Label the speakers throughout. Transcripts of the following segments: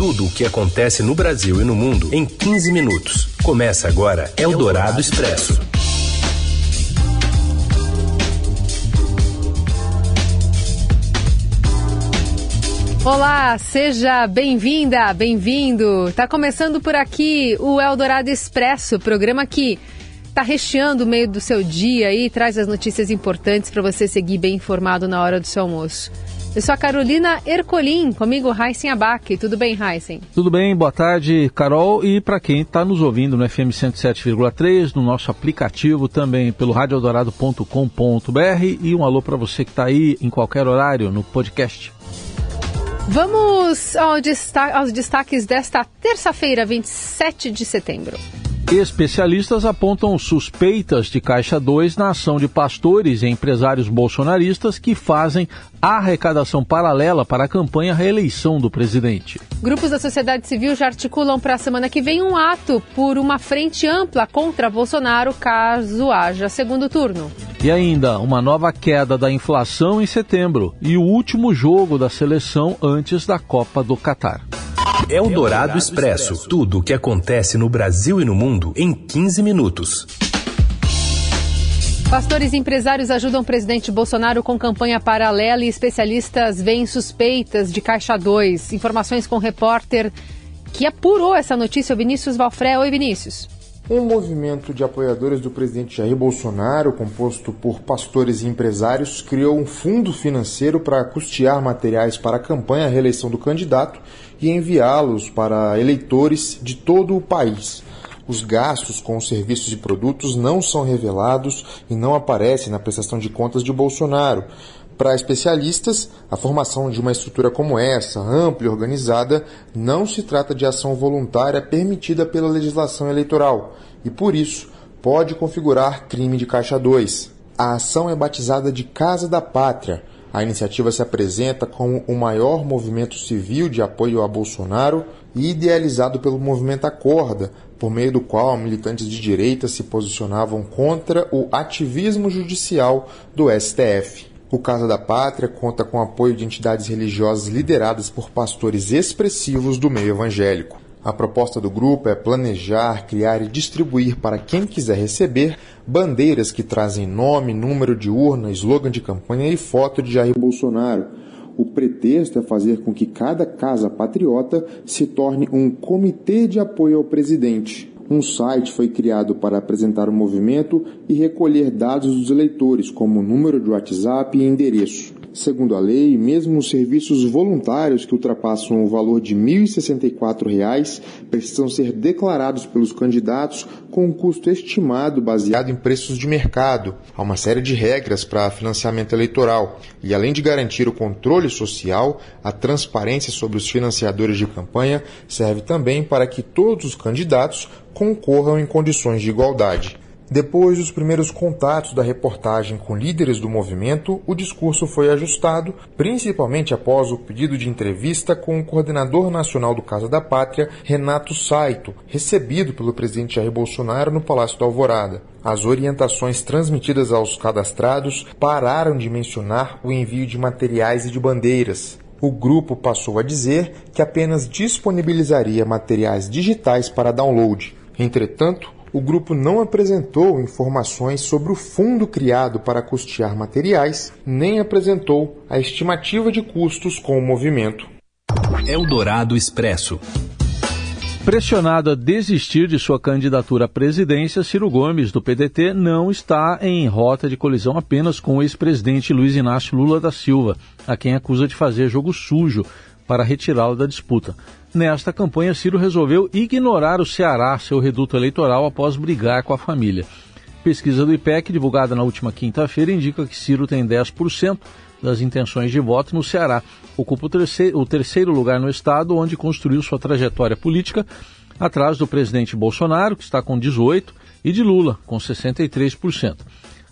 Speaker 1: Tudo o que acontece no Brasil e no mundo em 15 minutos. Começa agora Eldorado Expresso.
Speaker 2: Olá, seja bem-vinda, bem-vindo. Tá começando por aqui o Eldorado Expresso, programa que tá recheando o meio do seu dia e traz as notícias importantes para você seguir bem informado na hora do seu almoço. Eu sou a Carolina Ercolim, comigo Heisen Abac. Tudo bem, Heisen?
Speaker 3: Tudo bem, boa tarde, Carol. E para quem está nos ouvindo no FM 107,3, no nosso aplicativo também pelo radioeldorado.com.br e um alô para você que está aí em qualquer horário no podcast.
Speaker 2: Vamos ao destaque, aos destaques desta terça-feira, 27 de setembro.
Speaker 3: Especialistas apontam suspeitas de Caixa 2 na ação de pastores e empresários bolsonaristas que fazem arrecadação paralela para a campanha reeleição do presidente.
Speaker 2: Grupos da sociedade civil já articulam para a semana que vem um ato por uma frente ampla contra Bolsonaro caso haja segundo turno.
Speaker 3: E ainda uma nova queda da inflação em setembro e o último jogo da seleção antes da Copa do Catar.
Speaker 1: É o Dourado Expresso. Tudo o que acontece no Brasil e no mundo em 15 minutos.
Speaker 2: Pastores e empresários ajudam o presidente Bolsonaro com campanha paralela e especialistas veem suspeitas de Caixa 2. Informações com o repórter que apurou essa notícia, o Vinícius Valfré. Oi, Vinícius.
Speaker 4: Um movimento de apoiadores do presidente Jair Bolsonaro, composto por pastores e empresários, criou um fundo financeiro para custear materiais para a campanha à reeleição do candidato e enviá-los para eleitores de todo o país. Os gastos com os serviços e produtos não são revelados e não aparecem na prestação de contas de Bolsonaro. Para especialistas, a formação de uma estrutura como essa, ampla e organizada, não se trata de ação voluntária permitida pela legislação eleitoral e, por isso, pode configurar crime de Caixa 2. A ação é batizada de Casa da Pátria. A iniciativa se apresenta como o maior movimento civil de apoio a Bolsonaro e idealizado pelo movimento Acorda, por meio do qual militantes de direita se posicionavam contra o ativismo judicial do STF. O Casa da Pátria conta com apoio de entidades religiosas lideradas por pastores expressivos do meio evangélico. A proposta do grupo é planejar, criar e distribuir para quem quiser receber bandeiras que trazem nome, número de urna, slogan de campanha e foto de Jair Bolsonaro. O pretexto é fazer com que cada casa patriota se torne um comitê de apoio ao presidente. Um site foi criado para apresentar o movimento e recolher dados dos eleitores, como número de WhatsApp e endereço. Segundo a lei, mesmo os serviços voluntários que ultrapassam o valor de R$ 1.064 precisam ser declarados pelos candidatos com um custo estimado baseado em preços de mercado. Há uma série de regras para financiamento eleitoral e, além de garantir o controle social, a transparência sobre os financiadores de campanha serve também para que todos os candidatos concorram em condições de igualdade. Depois dos primeiros contatos da reportagem com líderes do movimento, o discurso foi ajustado, principalmente após o pedido de entrevista com o coordenador nacional do Casa da Pátria, Renato Saito, recebido pelo presidente Jair Bolsonaro no Palácio da Alvorada. As orientações transmitidas aos cadastrados pararam de mencionar o envio de materiais e de bandeiras. O grupo passou a dizer que apenas disponibilizaria materiais digitais para download. Entretanto, o grupo não apresentou informações sobre o fundo criado para custear materiais, nem apresentou a estimativa de custos com o movimento.
Speaker 1: Eldorado Expresso.
Speaker 3: Pressionado a desistir de sua candidatura à presidência, Ciro Gomes, do PDT, não está em rota de colisão apenas com o ex-presidente Luiz Inácio Lula da Silva, a quem acusa de fazer jogo sujo para retirá-lo da disputa. Nesta campanha, Ciro resolveu ignorar o Ceará, seu reduto eleitoral, após brigar com a família. Pesquisa do IPEC, divulgada na última quinta-feira, indica que Ciro tem 10% das intenções de voto no Ceará. Ocupa o terceiro, lugar no estado, onde construiu sua trajetória política, atrás do presidente Bolsonaro, que está com 18%, e de Lula, com 63%.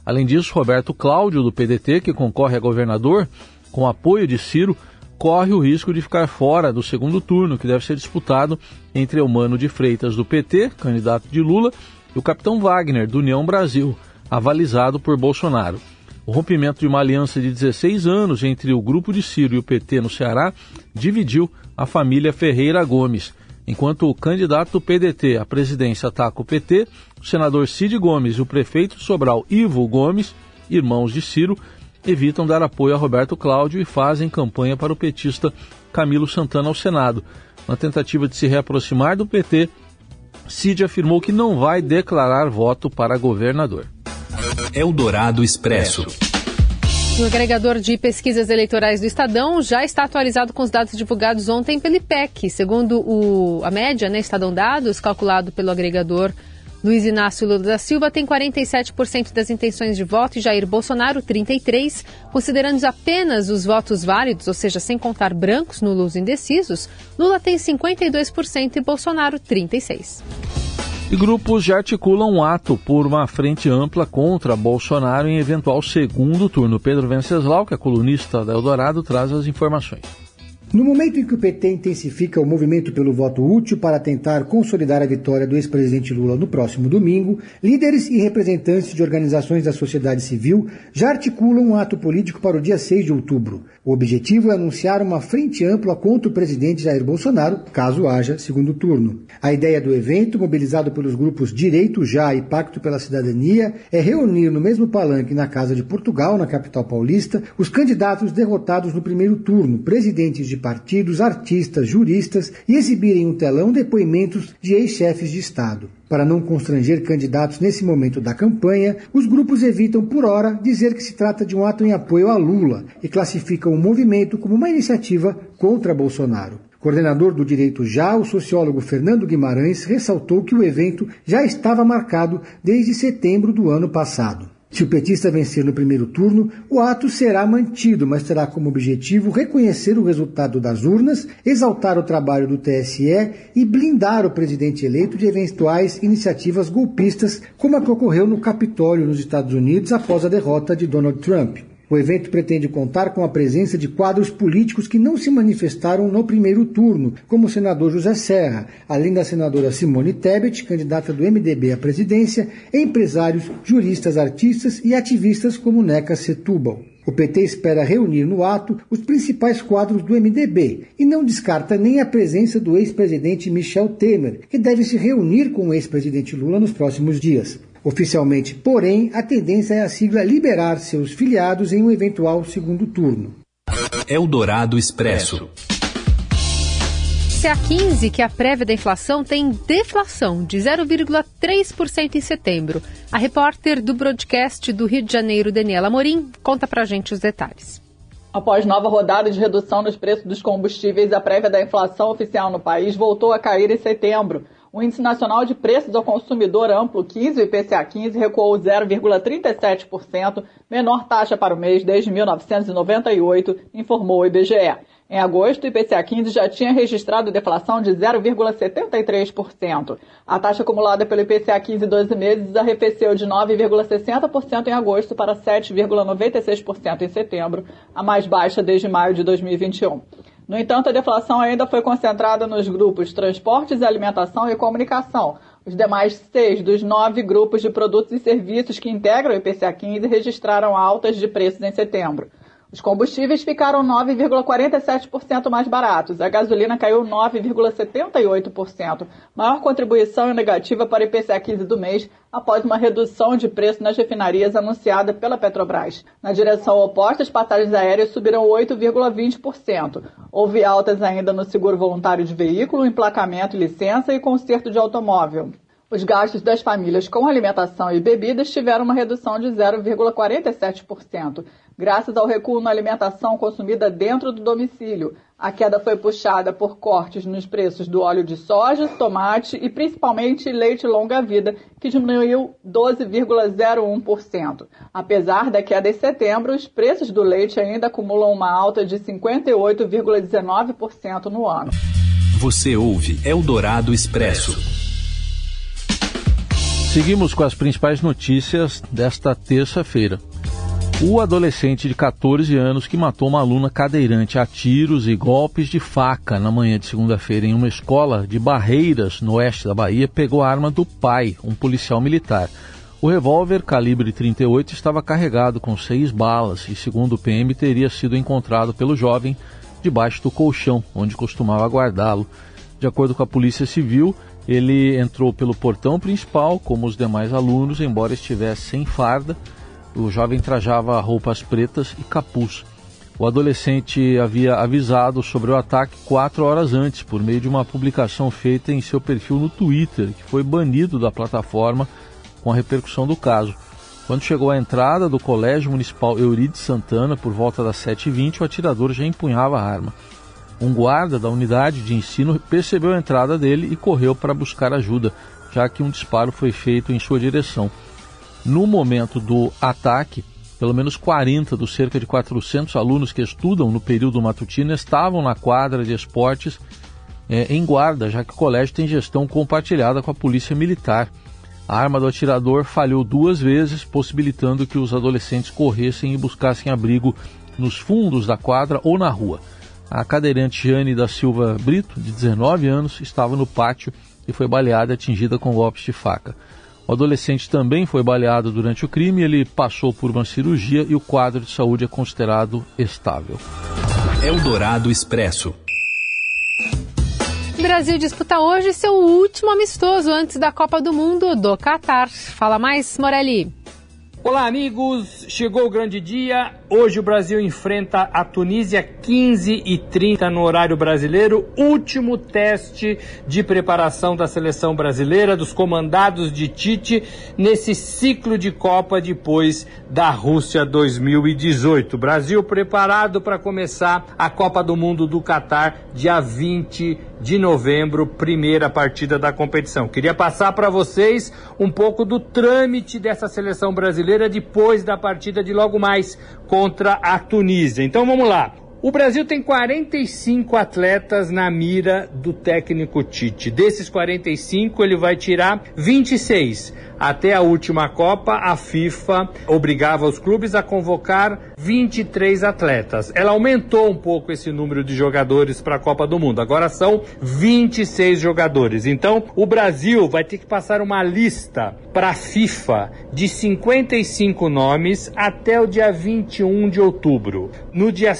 Speaker 3: Além disso, Roberto Cláudio, do PDT, que concorre a governador, com apoio de Ciro, corre o risco de ficar fora do segundo turno, que deve ser disputado entre Eumano de Freitas, do PT, candidato de Lula, e o capitão Wagner, do União Brasil, avalizado por Bolsonaro. O rompimento de uma aliança de 16 anos entre o grupo de Ciro e o PT no Ceará dividiu a família Ferreira Gomes. Enquanto o candidato do PDT à presidência ataca o PT, o senador Cid Gomes e o prefeito Sobral Ivo Gomes, irmãos de Ciro, evitam dar apoio a Roberto Cláudio e fazem campanha para o petista Camilo Santana ao Senado. Na tentativa de se reaproximar do PT, Cid afirmou que não vai declarar voto para governador.
Speaker 1: Eldorado Expresso.
Speaker 2: O agregador de pesquisas eleitorais do Estadão já está atualizado com os dados divulgados ontem pelo IPEC. Segundo o, a média, né, Estadão Dados, calculado pelo agregador Luiz Inácio Lula da Silva tem 47% das intenções de voto e Jair Bolsonaro 33%. Considerando apenas os votos válidos, ou seja, sem contar brancos nulos indecisos, Lula tem 52% e Bolsonaro 36%.
Speaker 3: E grupos já articulam um ato por uma frente ampla contra Bolsonaro em eventual segundo turno. Pedro Venceslau, que é colunista da Eldorado, traz as informações.
Speaker 5: No momento em que o PT intensifica o movimento pelo voto útil para tentar consolidar a vitória do ex-presidente Lula no próximo domingo, líderes e representantes de organizações da sociedade civil já articulam um ato político para o dia 6 de outubro. O objetivo é anunciar uma frente ampla contra o presidente Jair Bolsonaro, caso haja segundo turno. A ideia do evento, mobilizado pelos grupos Direito Já e Pacto pela Cidadania, é reunir no mesmo palanque na Casa de Portugal, na capital paulista, os candidatos derrotados no primeiro turno, presidentes de partidos, artistas, juristas e exibirem um telão depoimentos de ex-chefes de Estado. Para não constranger candidatos nesse momento da campanha, os grupos evitam por hora dizer que se trata de um ato em apoio a Lula e classificam o movimento como uma iniciativa contra Bolsonaro. Coordenador do Direito Já, o sociólogo Fernando Guimarães ressaltou que o evento já estava marcado desde setembro do ano passado. Se o petista vencer no primeiro turno, o ato será mantido, mas terá como objetivo reconhecer o resultado das urnas, exaltar o trabalho do TSE e blindar o presidente eleito de eventuais iniciativas golpistas, como a que ocorreu no Capitólio nos Estados Unidos após a derrota de Donald Trump. O evento pretende contar com a presença de quadros políticos que não se manifestaram no primeiro turno, como o senador José Serra, além da senadora Simone Tebet, candidata do MDB à presidência, empresários, juristas, artistas e ativistas como Neca Setúbal. O PT espera reunir no ato os principais quadros do MDB e não descarta nem a presença do ex-presidente Michel Temer, que deve se reunir com o ex-presidente Lula nos próximos dias. Oficialmente, porém, a tendência é a sigla liberar seus filiados em um eventual segundo turno.
Speaker 1: Eldorado Expresso.
Speaker 2: CA15, que é a prévia da inflação, tem deflação de 0,3% em setembro. A repórter do broadcast do Rio de Janeiro, Daniela Morim, conta pra gente os detalhes.
Speaker 6: Após nova rodada de redução nos preços dos combustíveis, a prévia da inflação oficial no país voltou a cair em setembro. O Índice Nacional de Preços ao Consumidor Amplo 15, o IPCA 15, recuou 0,37%, menor taxa para o mês desde 1998, informou o IBGE. Em agosto, o IPCA 15 já tinha registrado deflação de 0,73%. A taxa acumulada pelo IPCA 15 12 meses arrefeceu de 9,60% em agosto para 7,96% em setembro, a mais baixa desde maio de 2021. No entanto, a deflação ainda foi concentrada nos grupos transportes, alimentação e comunicação. Os demais seis dos nove grupos de produtos e serviços que integram o IPCA 15 registraram altas de preços em setembro. Os combustíveis ficaram 9,47% mais baratos. A gasolina caiu 9,78%, maior contribuição negativa para o IPCA 15 do mês, após uma redução de preço nas refinarias anunciada pela Petrobras. Na direção oposta, as passagens aéreas subiram 8,20%. Houve altas ainda no seguro voluntário de veículo, emplacamento e licença e conserto de automóvel. Os gastos das famílias com alimentação e bebidas tiveram uma redução de 0,47%, graças ao recuo na alimentação consumida dentro do domicílio. A queda foi puxada por cortes nos preços do óleo de soja, tomate e principalmente leite longa-vida, que diminuiu 12,01%. Apesar da queda em setembro, os preços do leite ainda acumulam uma alta de 58,19% no ano.
Speaker 1: Você ouve Eldorado Expresso.
Speaker 3: Seguimos com as principais notícias desta terça-feira. O adolescente de 14 anos que matou uma aluna cadeirante a tiros e golpes de faca na manhã de segunda-feira em uma escola de Barreiras, no oeste da Bahia, pegou a arma do pai, um policial militar. O revólver calibre 38 estava carregado com seis balas e, segundo o PM, teria sido encontrado pelo jovem debaixo do colchão, onde costumava guardá-lo. De acordo com a Polícia Civil, ele entrou pelo portão principal, como os demais alunos, embora estivesse sem farda. O jovem trajava roupas pretas e capuz. O adolescente havia avisado sobre o ataque quatro horas antes, por meio de uma publicação feita em seu perfil no Twitter, que foi banido da plataforma com a repercussão do caso. Quando chegou à entrada do Colégio Municipal Eurides Santana, por volta das 7h20, o atirador já empunhava a arma. Um guarda da unidade de ensino percebeu a entrada dele e correu para buscar ajuda, já que um disparo foi feito em sua direção. No momento do ataque, pelo menos 40 dos cerca de 400 alunos que estudam no período matutino estavam na quadra de esportes é, em guarda, já que o colégio tem gestão compartilhada com a polícia militar. A arma do atirador falhou duas vezes, possibilitando que os adolescentes corressem e buscassem abrigo nos fundos da quadra ou na rua. A cadeirante Jane da Silva Brito, de 19 anos, estava no pátio e foi baleada e atingida com golpes de faca. O adolescente também foi baleado durante o crime, ele passou por uma cirurgia e o quadro de saúde é considerado estável.
Speaker 1: Eldorado Expresso.
Speaker 2: O Brasil disputa hoje seu último amistoso antes da Copa do Mundo do Catar. Fala mais, Morelli.
Speaker 7: Olá, amigos! Chegou o grande dia. Hoje o Brasil enfrenta a Tunísia 15 e 30 no horário brasileiro. Último teste de preparação da seleção brasileira, dos comandados de Tite, nesse ciclo de Copa depois da Rússia 2018. Brasil preparado para começar a Copa do Mundo do Catar, dia 20 de novembro, primeira partida da competição. Queria passar para vocês um pouco do trâmite dessa seleção brasileira depois da partida de logo mais contra a Tunísia. Então vamos lá. O Brasil tem 45 atletas na mira do técnico Tite. Desses 45, ele vai tirar 26. Até a última Copa, a FIFA obrigava os clubes a convocar 23 atletas. Ela aumentou um pouco esse número de jogadores para a Copa do Mundo. Agora são 26 jogadores. Então, o Brasil vai ter que passar uma lista para a FIFA de 55 nomes até o dia 21 de outubro. No dia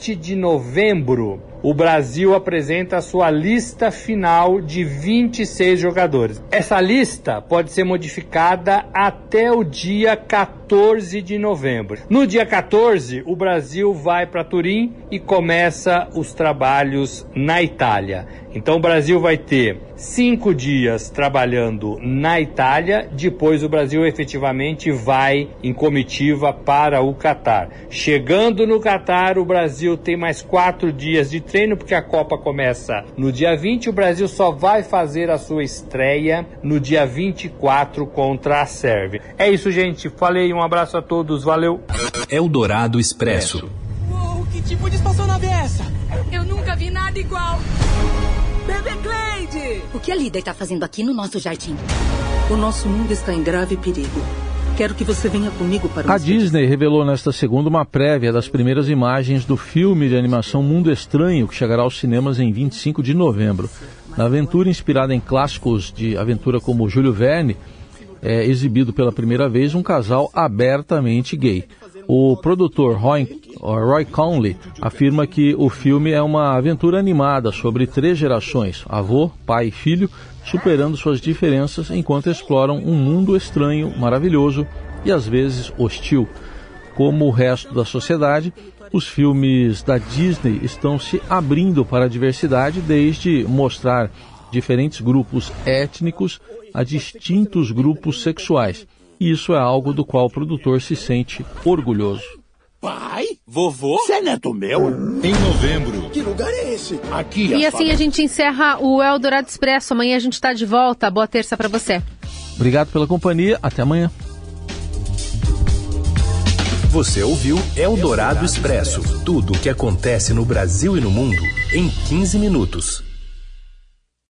Speaker 7: 7 de novembro, o Brasil apresenta a sua lista final de 26 jogadores. Essa lista pode ser modificada até o dia 14 de novembro. No dia 14, o Brasil vai para Turim e começa os trabalhos na Itália. Então o Brasil vai ter cinco dias trabalhando na Itália, depois o Brasil efetivamente vai em comitiva para o Catar. Chegando no Catar, o Brasil tem mais quatro dias de treino, porque a Copa começa no dia 20, o Brasil só vai fazer a sua estreia no dia 24 contra a Sérvia. É isso, gente. Falei, um abraço a todos, valeu.
Speaker 1: Eldorado Expresso.
Speaker 8: Uou, que tipo de espaçonave é essa? Eu nunca vi nada igual. Bebê Cleide!
Speaker 9: O que a Lida está fazendo aqui no nosso jardim?
Speaker 10: O nosso mundo está em grave perigo. Quero que você venha comigo para o
Speaker 3: A Disney revelou nesta segunda uma prévia das primeiras imagens do filme de animação Mundo Estranho, que chegará aos cinemas em 25 de novembro. Na aventura inspirada em clássicos de aventura como Júlio Verne, é exibido pela primeira vez um casal abertamente gay. O produtor Roy, Roy Conley afirma que o filme é uma aventura animada sobre três gerações, avô, pai e filho, superando suas diferenças enquanto exploram um mundo estranho, maravilhoso e às vezes hostil. Como o resto da sociedade, os filmes da Disney estão se abrindo para a diversidade desde mostrar diferentes grupos étnicos a distintos grupos sexuais. E isso é algo do qual o produtor se sente orgulhoso.
Speaker 11: Pai? Vovô? Você é neto meu?
Speaker 12: Em novembro.
Speaker 11: Que lugar é esse? Aqui.
Speaker 2: E assim a gente encerra o Eldorado Expresso. Amanhã a gente está de volta. Boa terça para você.
Speaker 3: Obrigado pela companhia. Até amanhã.
Speaker 1: Você ouviu Eldorado Expresso tudo o que acontece no Brasil e no mundo em 15 minutos.